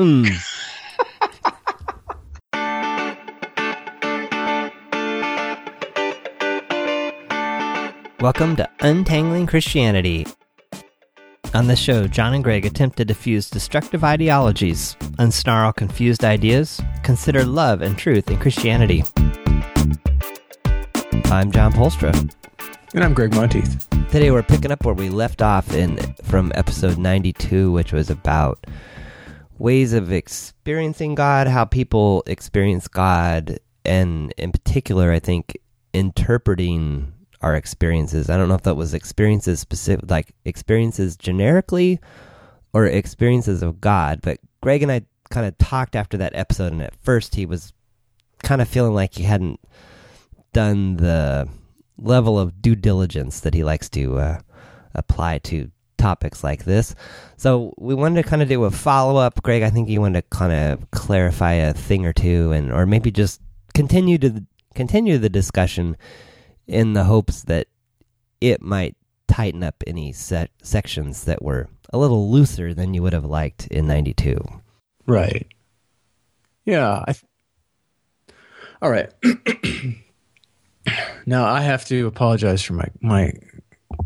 Hmm. Welcome to Untangling Christianity. On this show, John and Gregg attempt to diffuse destructive ideologies, unsnarl confused ideas, consider love and truth in Christianity. I'm John Polstra. And I'm Gregg Monteith. Today we're picking up where we left off in from episode 92, which was about ways of experiencing God, how people experience God, and in particular, I think interpreting our experiences. I don't know if that was experiences specific, like experiences generically or experiences of God, but Gregg and I kind of talked after that episode, and at first he was kind of feeling like he hadn't done the level of due diligence that he likes to uh, apply to topics like this. So we wanted to kind of do a follow up. Gregg, I think you wanted to kind of clarify a thing or two, and or maybe just continue to continue the discussion in the hopes that it might tighten up any se- sections that were a little looser than you would have liked in 92. Right. Yeah. I th- All right. now I have to apologize for my, my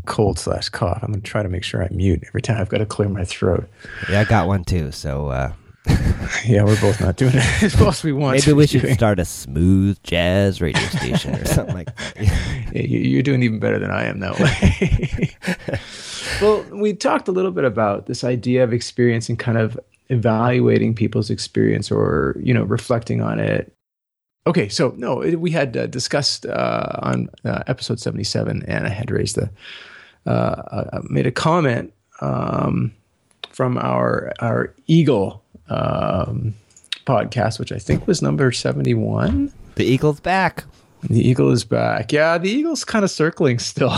cold slash cough. I'm going to try to make sure I mute every time I've got to clear my throat. Yeah, I got one too. So, uh, yeah, we're both not doing it as well as we want. Maybe we should doing. start a smooth jazz radio station or something like. that. Yeah, you're doing even better than I am that way. well, we talked a little bit about this idea of experience and kind of evaluating people's experience or you know reflecting on it. Okay, so no, we had uh, discussed uh, on uh, episode 77, and I had raised the uh, uh, made a comment um, from our our eagle um, podcast, which I think was number 71. The Eagle's back. The Eagle is back. Yeah, the Eagle's kind of circling still.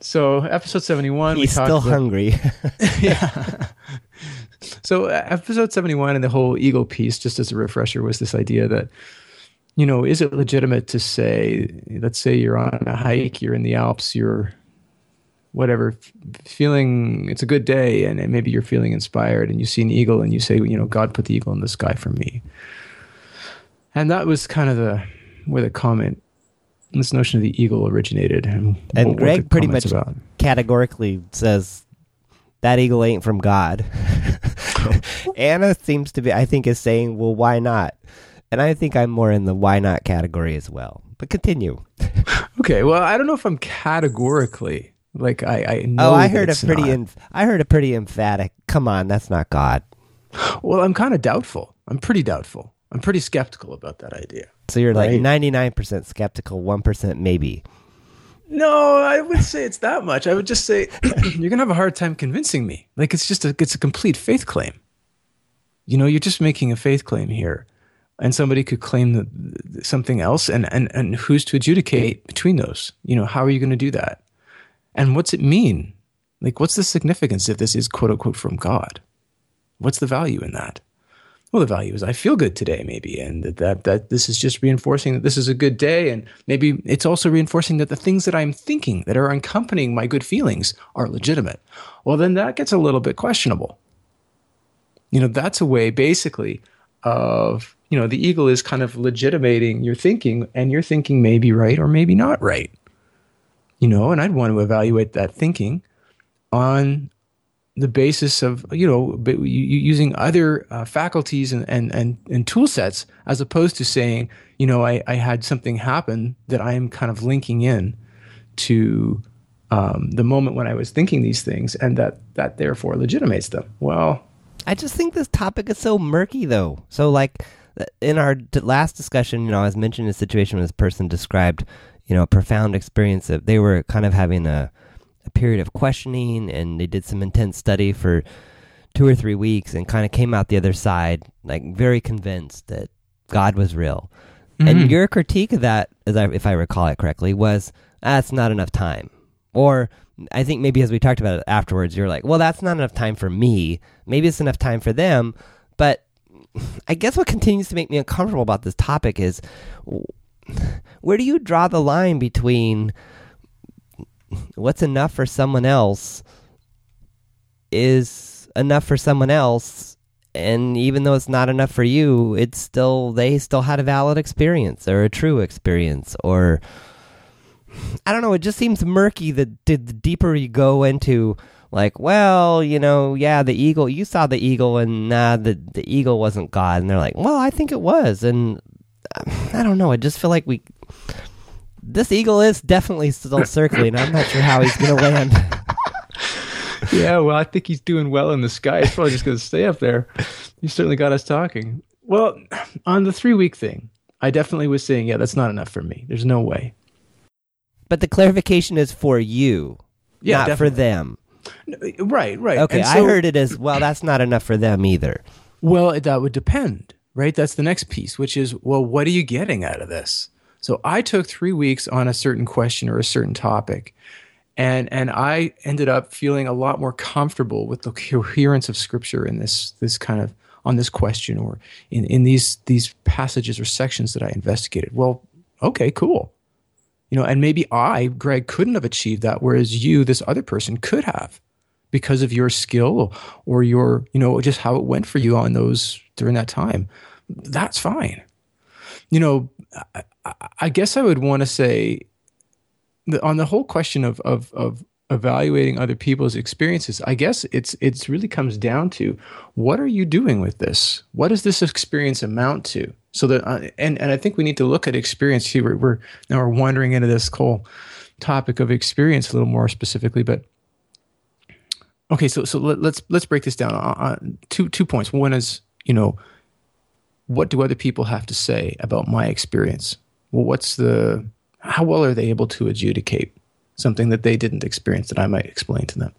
so, episode 71. He's still about, hungry. yeah. So, uh, episode 71 and the whole Eagle piece, just as a refresher, was this idea that, you know, is it legitimate to say, let's say you're on a hike, you're in the Alps, you're whatever feeling it's a good day and, and, maybe you're feeling inspired and you see an eagle and you say you know god put the eagle in the sky for me and that was kind of the where the comment this notion of the eagle originated and, and gregg pretty much about. categorically says that eagle ain't from god anna seems to be i think is saying well why not and i think i'm more in the why not category as well but continue okay well i don't know if i'm categorically like I, I know. Oh, I heard a pretty. Inf- I heard a pretty emphatic. Come on, that's not God. Well, I'm kind of doubtful. I'm pretty doubtful. I'm pretty skeptical about that idea. So you're right? like 99% skeptical, 1% maybe. No, I would say it's that much. I would just say you're gonna have a hard time convincing me. Like it's just a it's a complete faith claim. You know, you're just making a faith claim here, and somebody could claim the, something else, and and and who's to adjudicate between those? You know, how are you going to do that? And what's it mean? Like, what's the significance if this is quote unquote from God? What's the value in that? Well, the value is I feel good today, maybe, and that, that, that this is just reinforcing that this is a good day, and maybe it's also reinforcing that the things that I'm thinking that are accompanying my good feelings are legitimate. Well, then that gets a little bit questionable. You know, that's a way basically of you know the eagle is kind of legitimating your thinking, and your thinking may be right or maybe not right you know, and I'd want to evaluate that thinking on the basis of you know using other uh, faculties and, and and and tool sets as opposed to saying you know I, I had something happen that I am kind of linking in to um, the moment when I was thinking these things and that that therefore legitimates them. Well, I just think this topic is so murky though. So like in our last discussion, you know, I was mentioning a situation where this person described you know, a profound experience. That they were kind of having a, a period of questioning, and they did some intense study for two or three weeks, and kind of came out the other side like very convinced that God was real. Mm-hmm. And your critique of that, as I, if I recall it correctly, was that's ah, not enough time. Or I think maybe as we talked about it afterwards, you're like, well, that's not enough time for me. Maybe it's enough time for them. But I guess what continues to make me uncomfortable about this topic is where do you draw the line between what's enough for someone else is enough for someone else and even though it's not enough for you, it's still they still had a valid experience or a true experience or I don't know, it just seems murky the, the deeper you go into like, well, you know, yeah, the eagle, you saw the eagle and the the eagle wasn't God and they're like, "Well, I think it was." And I don't know, I just feel like we this eagle is definitely still circling. I'm not sure how he's going to land. yeah, well, I think he's doing well in the sky. He's probably just going to stay up there. You certainly got us talking. Well, on the three week thing, I definitely was saying, yeah, that's not enough for me. There's no way. But the clarification is for you, yeah, not definitely. for them. Right, right. Okay, so, I heard it as well. That's not enough for them either. Well, that would depend, right? That's the next piece, which is, well, what are you getting out of this? So I took three weeks on a certain question or a certain topic, and and I ended up feeling a lot more comfortable with the coherence of Scripture in this this kind of on this question or in in these these passages or sections that I investigated. Well, okay, cool. You know, and maybe I, Gregg, couldn't have achieved that, whereas you, this other person, could have because of your skill or your, you know, just how it went for you on those during that time. That's fine. You know, I, guess I would want to say on the whole question of, of, of evaluating other people's experiences, I guess it's it's really comes down to what are you doing with this? What does this experience amount to? So that uh, and and I think we need to look at experience here. We're, we're now we're wandering into this whole topic of experience a little more specifically, but okay. So so let, us let's, let's break this down uh, uh, two two points. One is you know what do other people have to say about my experience? Well, what's the how well are they able to adjudicate something that they didn't experience that I might explain to them?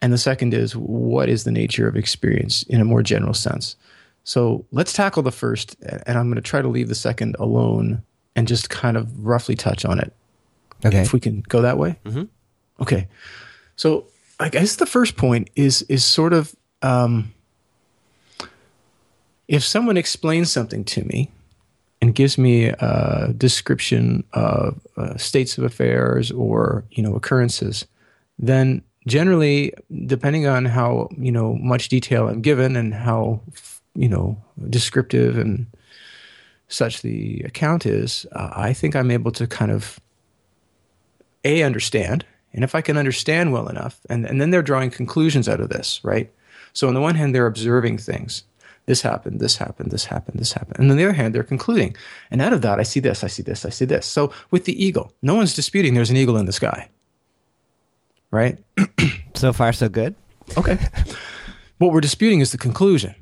And the second is, what is the nature of experience in a more general sense? So let's tackle the first, and I'm going to try to leave the second alone and just kind of roughly touch on it. Okay. If we can go that way. Mm-hmm. Okay. So I guess the first point is is sort of um, if someone explains something to me and gives me a description of uh, states of affairs or you know occurrences, then generally, depending on how you know much detail I'm given and how you know descriptive and such the account is, uh, I think I'm able to kind of a understand, and if I can understand well enough, and and then they're drawing conclusions out of this, right? So on the one hand, they're observing things this happened, this happened, this happened, this happened. And on the other hand, they're concluding. And out of that, I see this, I see this, I see this. So with the eagle, no one's disputing there's an eagle in the sky. Right? so far, so good. Okay. what we're disputing is the conclusion.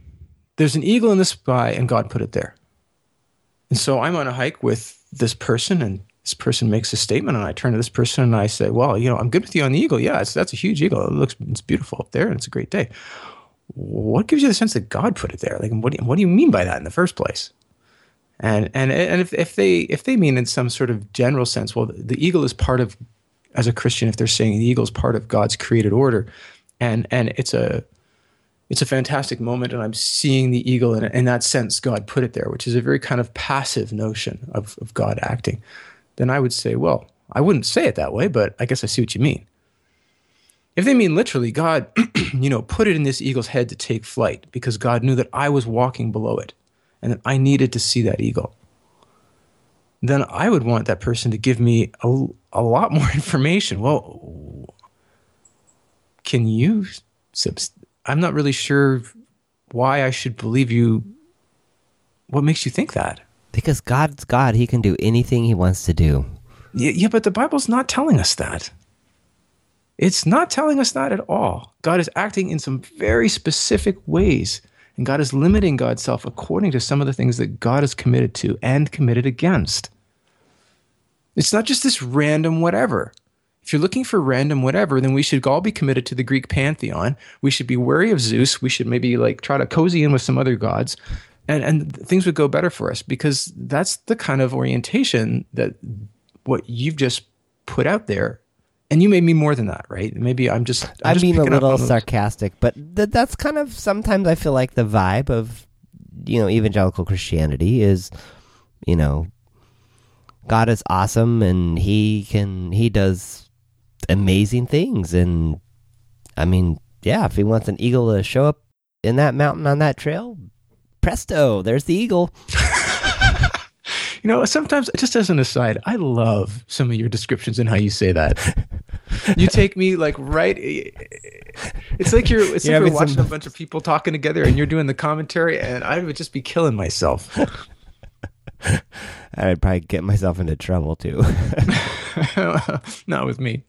There's an eagle in the sky, and God put it there. And so I'm on a hike with this person, and this person makes a statement, and I turn to this person and I say, "Well, you know, I'm good with you on the eagle. Yeah, that's a huge eagle. It looks, it's beautiful up there, and it's a great day what gives you the sense that God put it there? Like, what do you, what do you mean by that in the first place? And and and if, if they if they mean in some sort of general sense, well, the eagle is part of as a Christian, if they're saying the eagle is part of God's created order, and and it's a it's a fantastic moment, and I'm seeing the eagle, and in that sense, God put it there, which is a very kind of passive notion of, of God acting. Then I would say, well, I wouldn't say it that way, but I guess I see what you mean. If they mean literally, God, you know, put it in this eagle's head to take flight because God knew that I was walking below it and that I needed to see that eagle, then I would want that person to give me a, a lot more information. Well, can you? I'm not really sure why I should believe you. What makes you think that? Because God's God. He can do anything he wants to do. Yeah, yeah, but the Bible's not telling us that. It's not telling us that at all. God is acting in some very specific ways, and God is limiting God's self according to some of the things that God is committed to and committed against. It's not just this random whatever. If you're looking for random whatever, then we should all be committed to the Greek pantheon. We should be wary of Zeus. We should maybe like try to cozy in with some other gods, and and things would go better for us because that's the kind of orientation that what you've just put out there and you made me more than that, right? Maybe I'm just. I'm i mean a little sarcastic, but th- that's kind of sometimes I feel like the vibe of you know evangelical Christianity is, you know, God is awesome and he can he does amazing things and I mean yeah, if he wants an eagle to show up in that mountain on that trail, presto, there's the eagle. You know, sometimes, just as an aside, I love some of your descriptions and how you say that. you take me like right. Eh, it's like you're. It's like we're watching some- a bunch of people talking together, and you're doing the commentary, and I would just be killing myself. I'd probably get myself into trouble too. Not with me.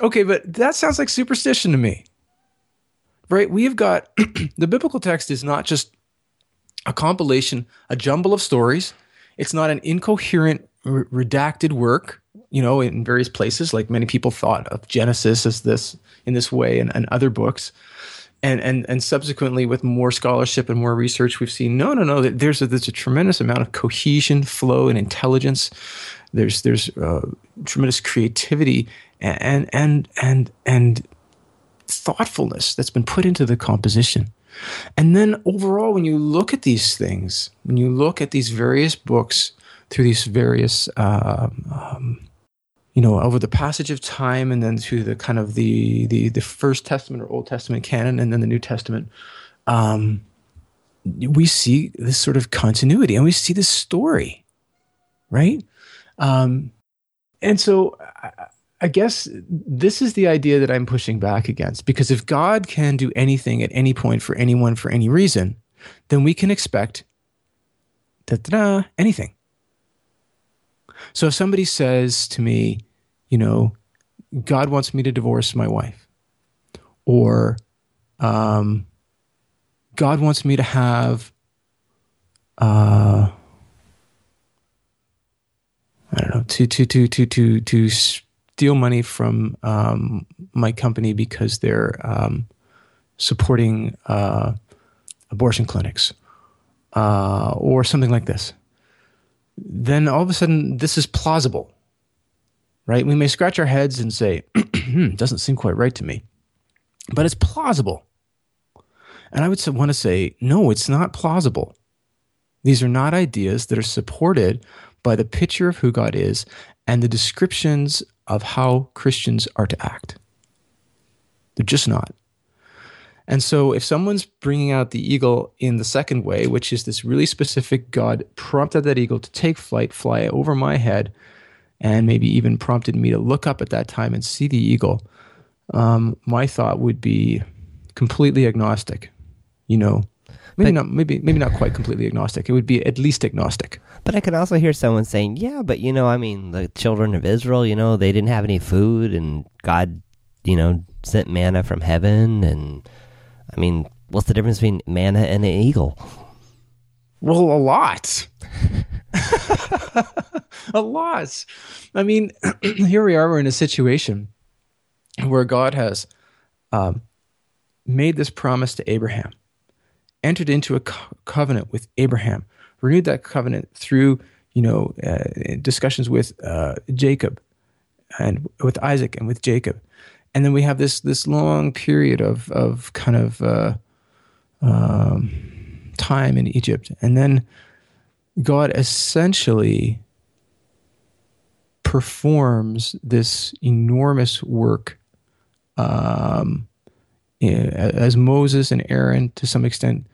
Okay, but that sounds like superstition to me. Right? We've got the biblical text is not just a compilation, a jumble of stories. It's not an incoherent, redacted work, you know, in various places, like many people thought of Genesis as this in this way and, and other books. And, and and subsequently, with more scholarship and more research, we've seen no, no, no. There's a, there's a tremendous amount of cohesion, flow, and intelligence. There's there's uh, tremendous creativity and and and and thoughtfulness that's been put into the composition. And then overall, when you look at these things, when you look at these various books through these various, um, um, you know, over the passage of time, and then through the kind of the the the First Testament or Old Testament canon, and then the New Testament, um, we see this sort of continuity, and we see this story, right? Um, and so I, guess this is the idea that I'm pushing back against because if God can do anything at any point for anyone for any reason, then we can expect da-da-da, anything. So if somebody says to me, you know, God wants me to divorce my wife, or um, God wants me to have, uh, I don't know, to to to to to to steal money from um, my company because they're um, supporting uh, abortion clinics uh, or something like this. Then all of a sudden, this is plausible, right? We may scratch our heads and say, "Doesn't seem quite right to me," but it's plausible. And I would want to say, no, it's not plausible. These are not ideas that are supported by the picture of who God is and the descriptions of how Christians are to act. They're just not. And so, if someone's bringing out the eagle in the second way, which is this really specific God prompted that eagle to take flight, fly over my head, and maybe even prompted me to look up at that time and see the eagle, um, my thought would be completely agnostic. You know, maybe But- not, maybe maybe not quite completely agnostic. It would be at least agnostic. But I could also hear someone saying, "Yeah, but you know, I mean, the children of Israel, you know, they didn't have any food, and God, you know, sent manna from heaven, and I mean, what's the difference between manna and an eagle?" Well, a lot. a lot. I mean, here we are. We're in a situation where God has um, made this promise to Abraham, entered into a co- covenant with Abraham, renewed that covenant through you know uh, discussions with uh, Jacob and with Isaac and with Jacob, and then we have this this long period of of kind of. Uh, um, time in Egypt. And then God essentially performs this enormous work um, as Moses and Aaron, to some extent,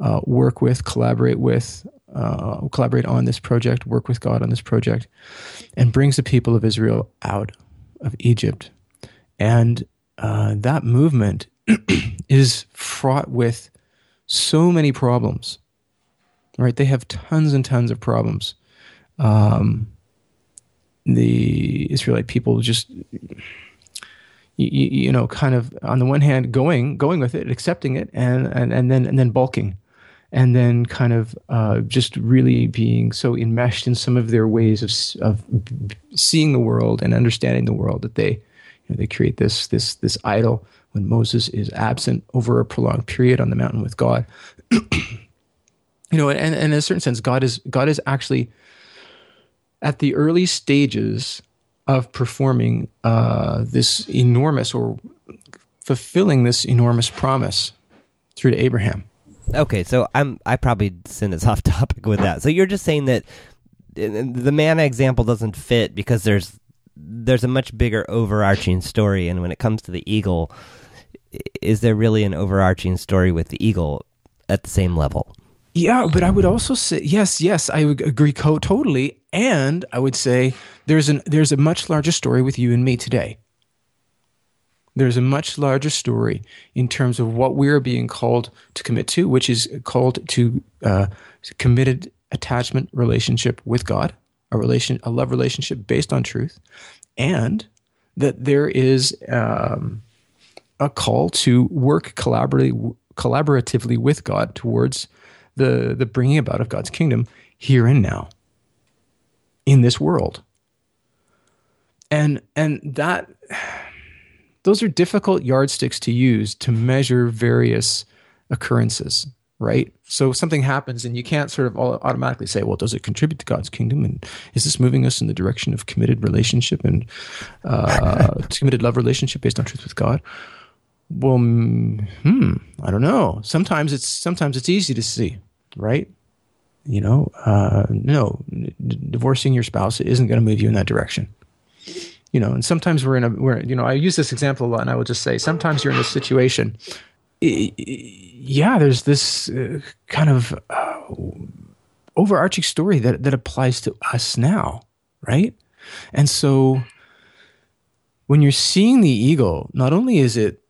uh, work with, collaborate with, uh, collaborate on this project, work with God on this project, and brings the people of Israel out of Egypt. And uh, that movement is fraught with so many problems right they have tons and tons of problems um, the israelite people just you, you know kind of on the one hand going going with it accepting it and and, and then and then bulking and then kind of uh, just really being so enmeshed in some of their ways of of seeing the world and understanding the world that they you know, they create this this this idol when Moses is absent over a prolonged period on the mountain with God. you know, and, and in a certain sense, God is God is actually at the early stages of performing uh, this enormous or fulfilling this enormous promise through to Abraham. Okay, so I'm I probably sent us off topic with that. So you're just saying that the manna example doesn't fit because there's there's a much bigger overarching story, and when it comes to the eagle, is there really an overarching story with the eagle at the same level? Yeah, but I would also say yes, yes, I would agree co- totally, and I would say there's an there's a much larger story with you and me today. There's a much larger story in terms of what we're being called to commit to, which is called to uh, committed attachment relationship with God, a relation, a love relationship based on truth, and that there is um, a call to work collaboratively, collaboratively with God towards the the bringing about of God's kingdom here and now in this world. And and that those are difficult yardsticks to use to measure various occurrences, right? So something happens and you can't sort of automatically say, well, does it contribute to God's kingdom? And is this moving us in the direction of committed relationship and uh, committed love relationship based on truth with God? Well, hmm, I don't know. Sometimes it's sometimes it's easy to see, right? You know, uh, no, divorcing your spouse isn't going to move you in that direction. You know, and sometimes we're in a, we're, you know, I use this example a lot, and I will just say, sometimes you're in a situation. Yeah, there's this uh, kind of uh, overarching story that that applies to us now, right? And so, when you're seeing the eagle, not only is it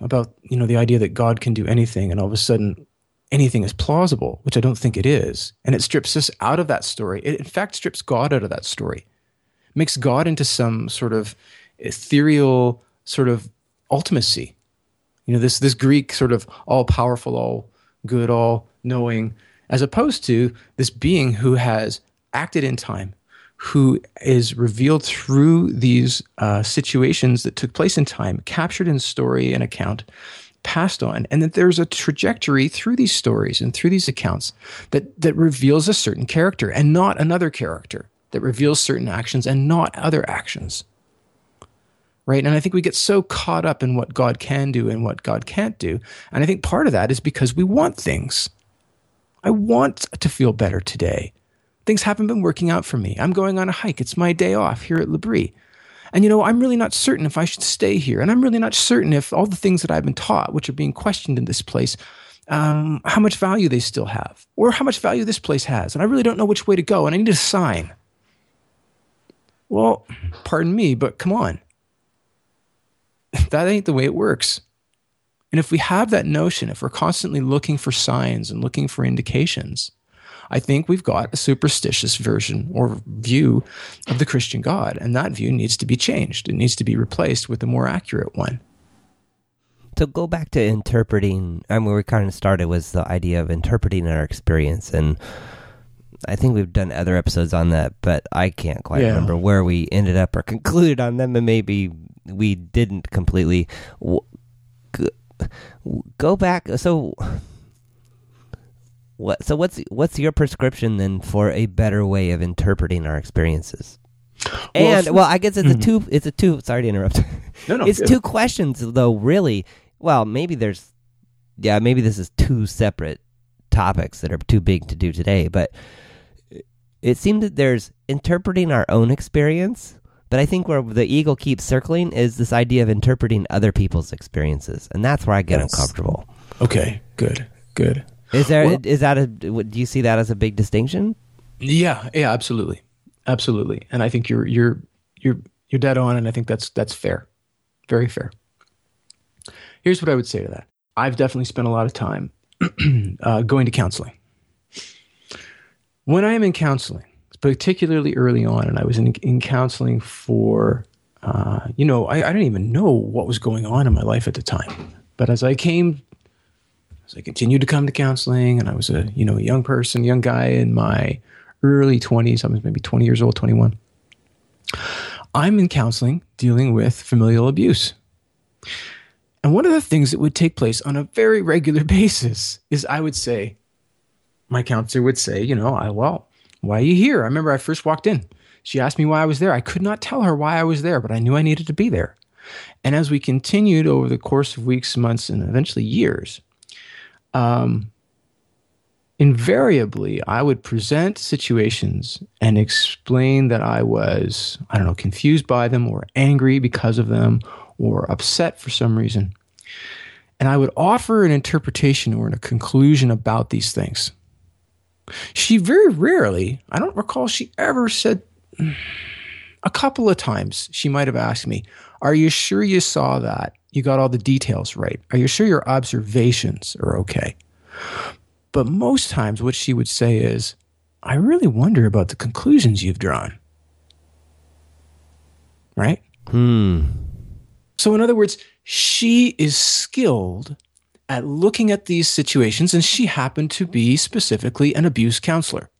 about you know the idea that God can do anything, and all of a sudden anything is plausible, which I don't think it is, and it strips us out of that story. It in fact strips God out of that story, makes God into some sort of ethereal sort of ultimacy. You know this this Greek sort of all powerful, all good, all knowing, as opposed to this being who has acted in time, who is revealed through these uh, situations that took place in time, captured in story and account, passed on, and that there's a trajectory through these stories and through these accounts that that reveals a certain character and not another character, that reveals certain actions and not other actions. Right? And I think we get so caught up in what God can do and what God can't do. And I think part of that is because we want things. I want to feel better today things haven't been working out for me. I'm going on a hike. It's my day off here at L'Abri. And you know, I'm really not certain if I should stay here. And I'm really not certain if all the things that I've been taught, which are being questioned in this place, um, how much value they still have, or how much value this place has. And I really don't know which way to go. And I need a sign. Well, pardon me, but come on. That ain't the way it works. And if we have that notion, if we're constantly looking for signs and looking for indications, I think we've got a superstitious version or view of the Christian God, and that view needs to be changed. It needs to be replaced with a more accurate one. To go back to interpreting, I mean, where we kind of started was the idea of interpreting our experience, and I think we've done other episodes on that, but I can't quite yeah. remember where we ended up or concluded on them, and maybe we didn't completely. Go back. So what? So what's what's your prescription then for a better way of interpreting our experiences? And well, well I guess it's mm-hmm. a two. It's a two. Sorry to interrupt. No, no. it's yeah. two questions though. Really. Well, maybe there's. Yeah, maybe this is two separate topics that are too big to do today. But it seems that there's interpreting our own experience. But I think where the eagle keeps circling is this idea of interpreting other people's experiences, and that's where I get yes. uncomfortable. Okay, good, good. Is there well, is that a do you see that as a big distinction? Yeah, yeah, absolutely, absolutely. And I think you're you're you're you're dead on, and I think that's that's fair, very fair. Here's what I would say to that. I've definitely spent a lot of time uh, going to counseling. When I am in counseling, particularly early on, and I was in, in counseling for, uh, you know, I, I didn't even know what was going on in my life at the time. But as I came so I continued to come to counseling, and I was a you know a young person, young guy in my early twenties. I was maybe twenty years old, twenty one. I'm in counseling dealing with familial abuse. And one of the things that would take place on a very regular basis is I would say, my counselor would say, you know, I, well, why are you here? I remember I first walked in. She asked me why I was there. I could not tell her why I was there, but I knew I needed to be there. And as we continued over the course of weeks, months, and eventually years, um, invariably I would present situations and explain that I was, I don't know, confused by them or angry because of them or upset for some reason. And I would offer an interpretation or a conclusion about these things. She very rarely, I don't recall she ever said, a couple of times she might have asked me, Are you sure you saw that? You got all the details right? Are you sure your observations are okay? But most times, what she would say is, I really wonder about the conclusions you've drawn. Right? Hmm. So, in other words, she is skilled at looking at these situations, and she happened to be specifically an abuse counselor.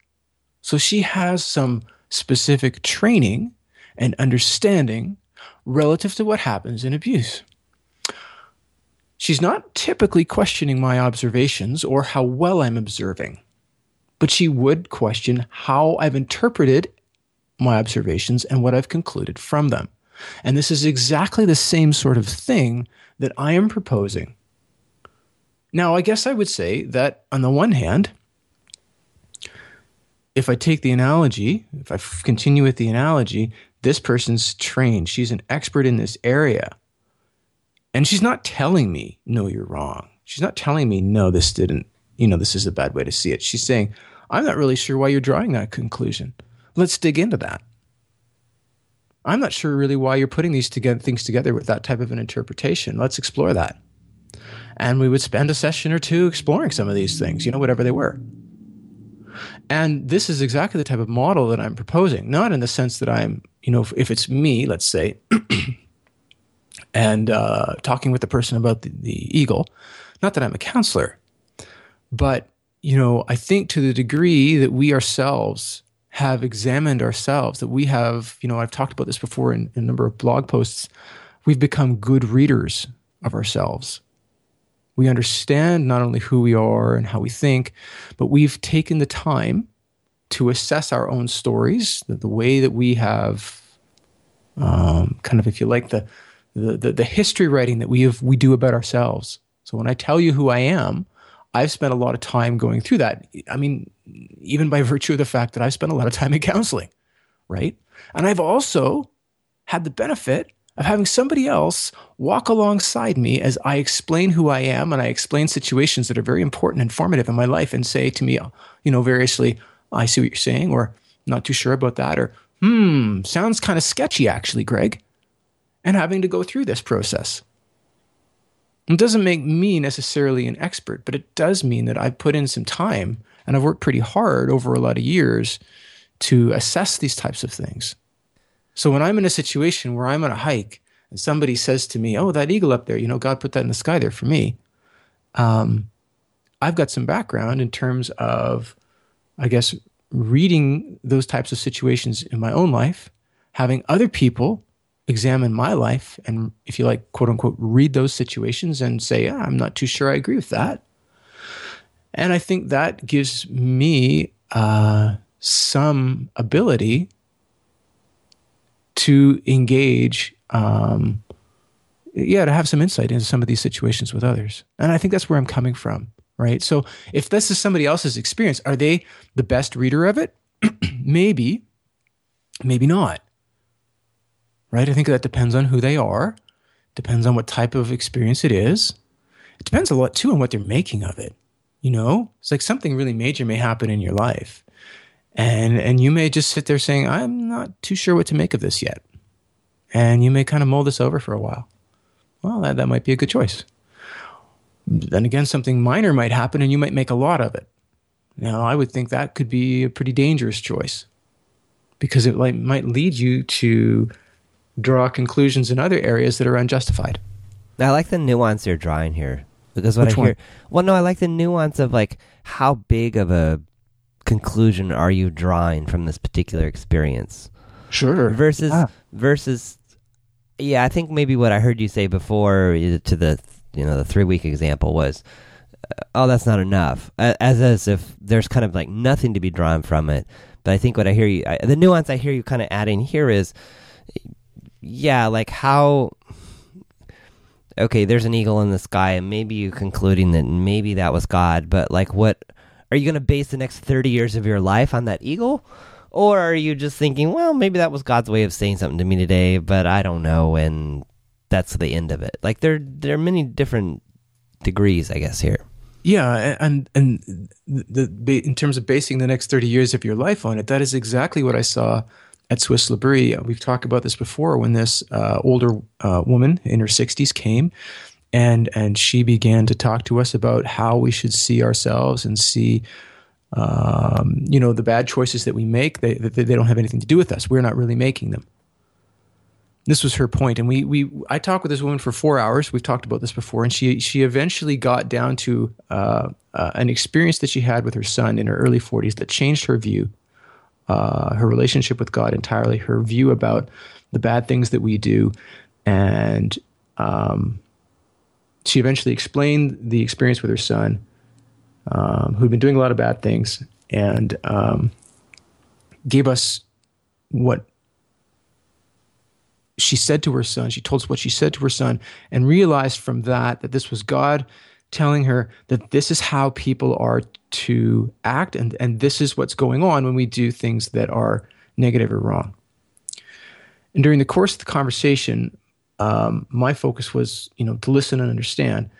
So, she has some specific training and understanding relative to what happens in abuse. She's not typically questioning my observations or how well I'm observing, but she would question how I've interpreted my observations and what I've concluded from them. And this is exactly the same sort of thing that I am proposing. Now, I guess I would say that on the one hand, if I take the analogy, if I continue with the analogy, this person's trained. She's an expert in this area. And she's not telling me, no, you're wrong. She's not telling me, no, this didn't, you know, this is a bad way to see it. She's saying, I'm not really sure why you're drawing that conclusion. Let's dig into that. I'm not sure really why you're putting these together, things together with that type of an interpretation. Let's explore that. And we would spend a session or two exploring some of these things, you know, whatever they were. And this is exactly the type of model that I'm proposing, not in the sense that I'm, you know, if, if it's me, let's say, and uh, talking with the person about the, the eagle, not that I'm a counselor, but, you know, I think to the degree that we ourselves have examined ourselves, that we have, you know, I've talked about this before in, in a number of blog posts, we've become good readers of ourselves. We understand not only who we are and how we think, but we've taken the time to assess our own stories, the, the way that we have, um, kind of, if you like, the, the, the, history writing that we have, we do about ourselves. So when I tell you who I am, I've spent a lot of time going through that. I mean, even by virtue of the fact that I've spent a lot of time in counseling, right? And I've also had the benefit of having somebody else walk alongside me as I explain who I am and I explain situations that are very important and formative in my life and say to me, you know, variously, I see what you're saying, or not too sure about that, or hmm, sounds kind of sketchy actually, Gregg. And having to go through this process. It doesn't make me necessarily an expert, but it does mean that I've put in some time and I've worked pretty hard over a lot of years to assess these types of things. So when I'm in a situation where I'm on a hike and somebody says to me, "Oh, that eagle up there, you know, God put that in the sky there for me," um, I've got some background in terms of, I guess, reading those types of situations in my own life, having other people examine my life, and if you like, quote unquote, read those situations and say, yeah, "I'm not too sure I agree with that." And I think that gives me uh, some ability to engage um, yeah to have some insight into some of these situations with others. And i think that's where i'm coming from right? So if this is somebody else's experience are they the best reader of it? Maybe. Maybe not right? I think that depends on who they are depends on what type of experience it is. It depends a lot too on what they're making of it you know? It's like something really major may happen in your life. And and you may just sit there saying i'm not too sure what to make of this yet. And you may kind of mull this over for a while. Well that, that might be a good choice. Then again something minor might happen and you might make a lot of it. Now i would think that could be a pretty dangerous choice because it like, might lead you to draw conclusions in other areas that are unjustified I like the nuance you're drawing here because what Which I hear. one? Well, no, I like the nuance of like how big of a conclusion are you drawing from this particular experience sure versus Yeah. versus. Yeah, I think maybe what I heard you say before uh, to the you know the three week example was, uh, oh, that's not enough. As as if there's kind of like nothing to be drawn from it. But I think what I hear you, I, the nuance I hear you kind of adding here is, yeah, like how okay, there's an eagle in the sky, and maybe you concluding that maybe that was God, but like, what are you going to base the next 30 years of your life on that eagle? Or are you just thinking, well, maybe that was God's way of saying something to me today, but I don't know, and that's the end of it. Like there there are many different degrees, I guess here. Yeah, and and the, the in terms of basing the next thirty years of your life on it, that is exactly what I saw at Swiss L'Abri. We've talked about this before when this uh, older uh, woman in her sixties came, and and she began to talk to us about how we should see ourselves and see. Um, you know the bad choices that we make. They, they they don't have anything to do with us. We're not really making them. This was her point. And we we I talked with this woman for 4 hours. We've talked about this before. And she she eventually got down to uh, uh, an experience that she had with her son in her early 40s that changed her view uh, her relationship with God entirely her view about the bad things that we do and um, she eventually explained the experience with her son um, who'd been doing a lot of bad things and um, gave us what she said to her son, she told us what she said to her son, and realized from that that this was God telling her that this is how people are to act and, and this is what's going on when we do things that are negative or wrong. And during the course of the conversation, um, my focus was, you know, to listen and understand.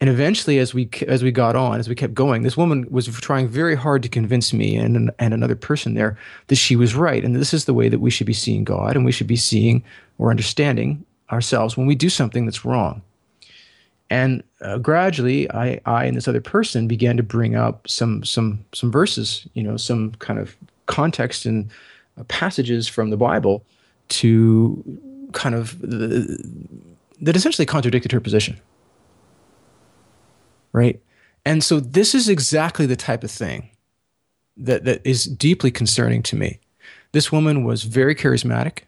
And eventually, as we as we got on, as we kept going, this woman was trying very hard to convince me and and another person there that she was right, and this is the way that we should be seeing God, and we should be seeing or understanding ourselves when we do something that's wrong. And uh, gradually, I, I and this other person began to bring up some some some verses, you know, some kind of context and uh, passages from the Bible to kind of uh, that essentially contradicted her position right? And so this is exactly the type of thing that, that is deeply concerning to me. This woman was very charismatic.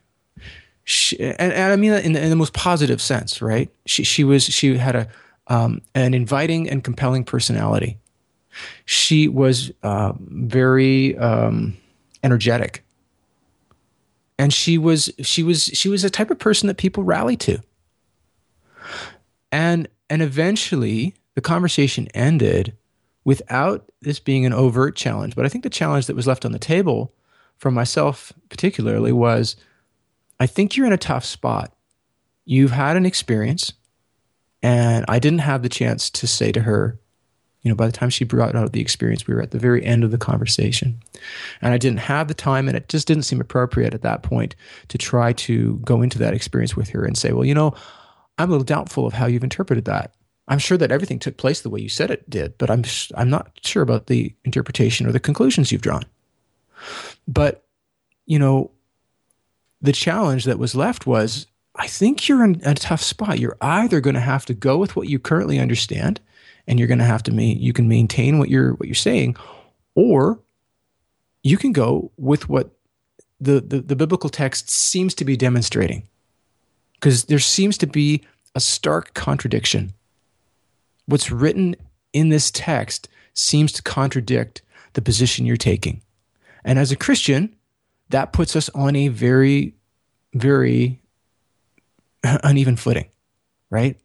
She, and, and, I mean in the, in the, most positive sense, right? She, she was she had a um, an inviting and compelling personality. She was uh, very um, energetic, and she was she was she was a type of person that people rally to. And and eventually, the conversation ended without this being an overt challenge. But I think the challenge that was left on the table for myself, particularly, was I think you're in a tough spot. You've had an experience, and I didn't have the chance to say to her, you know, by the time she brought out the experience, we were at the very end of the conversation. And I didn't have the time, and it just didn't seem appropriate at that point to try to go into that experience with her and say, well, you know, I'm a little doubtful of how you've interpreted that. I'm sure that everything took place the way you said it did, but I'm I'm not sure about the interpretation or the conclusions you've drawn. But you know, the challenge that was left was I think you're in a tough spot. You're either going to have to go with what you currently understand and you're going to have to ma- you can maintain what you're what you're saying or you can go with what the, the, the biblical text seems to be demonstrating because there seems to be a stark contradiction what's written in this text seems to contradict the position you're taking. And as a Christian, that puts us on a very, very uneven footing, right?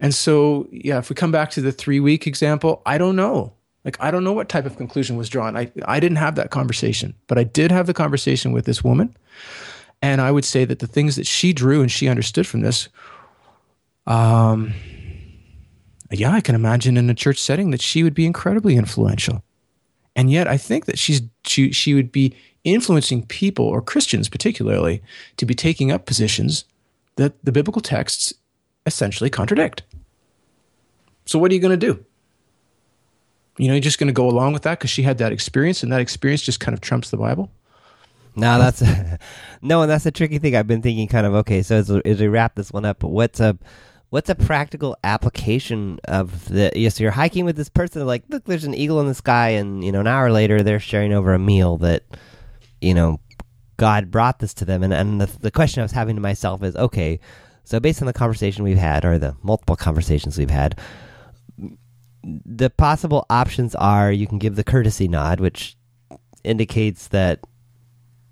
And so, yeah, if we come back to the three week example, I don't know. Like, I don't know what type of conclusion was drawn. I, I didn't have that conversation, but I did have the conversation with this woman. And I would say that the things that she drew and she understood from this, um, yeah, I can imagine in a church setting that she would be incredibly influential. And yet I think that she's she she would be influencing people or Christians particularly to be taking up positions that the biblical texts essentially contradict. So what are you going to do? You know, you're just going to go along with that because she had that experience and that experience just kind of trumps the Bible? No, that's no, and that's a tricky thing. I've been thinking, kind of, okay. So as, as we wrap this one up, what's a what's a practical application of the yes you're hiking with this person like look there's an eagle in the sky and you know an hour later they're sharing over a meal that you know god brought this to them. And, and the, the question i was having to myself is okay so based on the conversation we've had or the multiple conversations we've had the possible options are you can give the courtesy nod which indicates that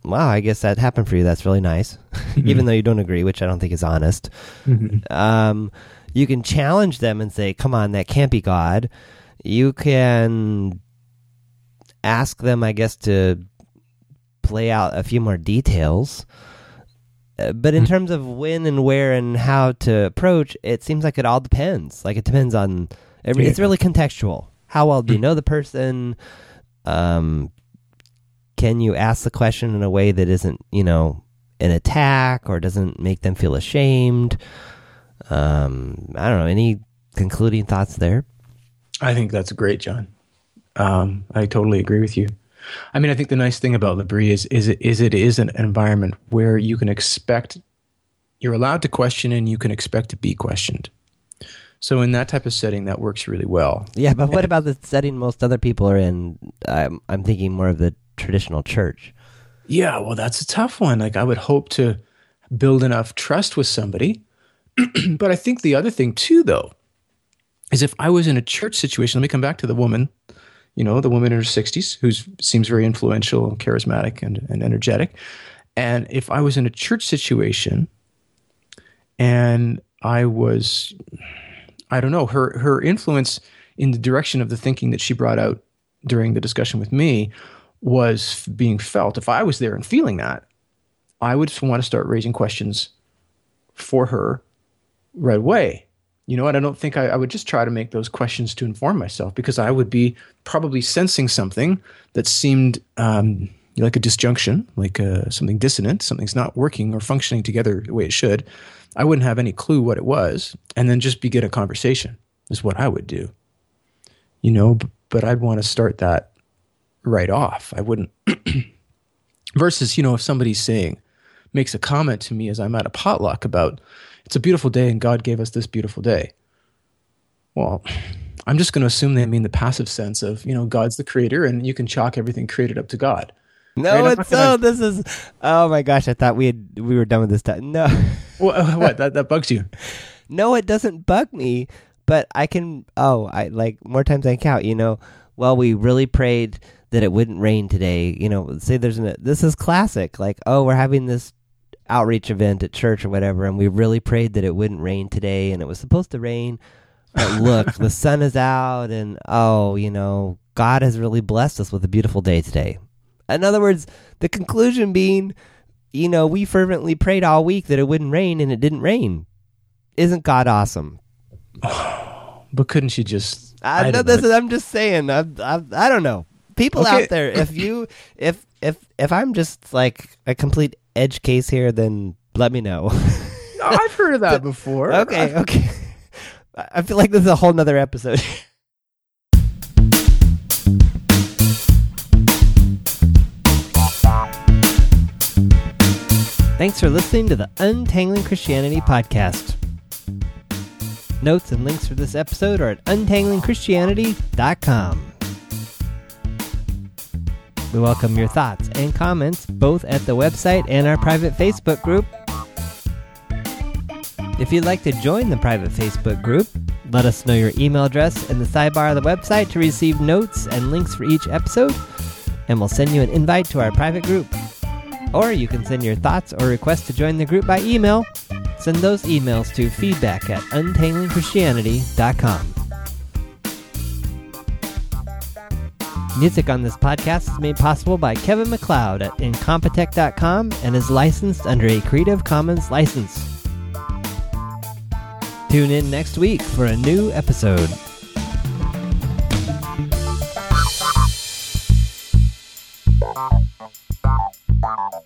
wow, I guess that happened for you. That's really nice, mm-hmm. even though you don't agree, which I don't think is honest. Mm-hmm. Um, you can challenge them and say, come on, that can't be God. You can ask them, I guess, to play out a few more details. Uh, but in terms of when and where and how to approach, it seems like it all depends. Like it depends on every. It's really contextual. How well do you know the person? Um, can you ask the question in a way that isn't, you know, an attack or doesn't make them feel ashamed? Um, I don't know. Any concluding thoughts there? I think that's great, John. Um, I totally agree with you. I mean, I think the nice thing about L'Abri is is it is it is an environment where you can expect you're allowed to question and you can expect to be questioned. So in that type of setting, that works really well. Yeah, but what about the setting most other people are in? I'm, I'm thinking more of the traditional church. Yeah, well, that's a tough one. Like I would hope to build enough trust with somebody, but I think the other thing too, though, is if I was in a church situation. Let me come back to the woman. You know, the woman in her sixties who seems very influential, and charismatic, and, and energetic. And if I was in a church situation, and I was, I don't know, her her influence in the direction of the thinking that she brought out during the discussion with me was being felt. If I was there and feeling that, I would want to start raising questions for her right away. You know, and I don't think I, I would just try to make those questions to inform myself because I would be probably sensing something that seemed um, like a disjunction, like uh, something dissonant, something's not working or functioning together the way it should. I wouldn't have any clue what it was, and then just begin a conversation is what I would do. You know, but I'd want to start that right off. I wouldn't. Versus, you know, if somebody's saying, makes a comment to me as I'm at a potluck about, it's a beautiful day and God gave us this beautiful day. Well, I'm just going to assume they mean the passive sense of, you know, God's the creator and you can chalk everything created up to God. No, Right, it's so. gonna- This is. Oh my gosh! I thought we had we were done with this time. No, What? Uh, what that, that bugs you? no, it doesn't bug me. But I can. Oh, I like more times I count. You know. Well, we really prayed that it wouldn't rain today. You know, say there's an. This is classic. Like, oh, we're having this outreach event at church or whatever, and we really prayed that it wouldn't rain today, and it was supposed to rain. But look, the sun is out, and oh, you know, God has really blessed us with a beautiful day today. In other words, the conclusion being, you know, we fervently prayed all week that it wouldn't rain, and it didn't rain. Isn't God awesome? But couldn't you just? I, I know this know. I'm just saying. I, I, I don't know. People Okay. out there, if you, if, if, if I'm just like a complete edge case here, then let me know. I've heard of that before. okay, okay. I I feel like this is a whole nother episode. Thanks for listening to the Untangling Christianity podcast. Notes and links for this episode are at untanglingchristianity.com. We welcome your thoughts and comments both at the website and our private Facebook group. If you'd like to join the private Facebook group, let us know your email address in the sidebar of the website to receive notes and links for each episode, and we'll send you an invite to our private group. Or you can send your thoughts or requests to join the group by email. Send those emails to feedback at untanglingchristianity.com. Music on this podcast is made possible by Kevin MacLeod at Incompetech.com and is licensed under a Creative Commons license. Tune in next week for a new episode. Bye.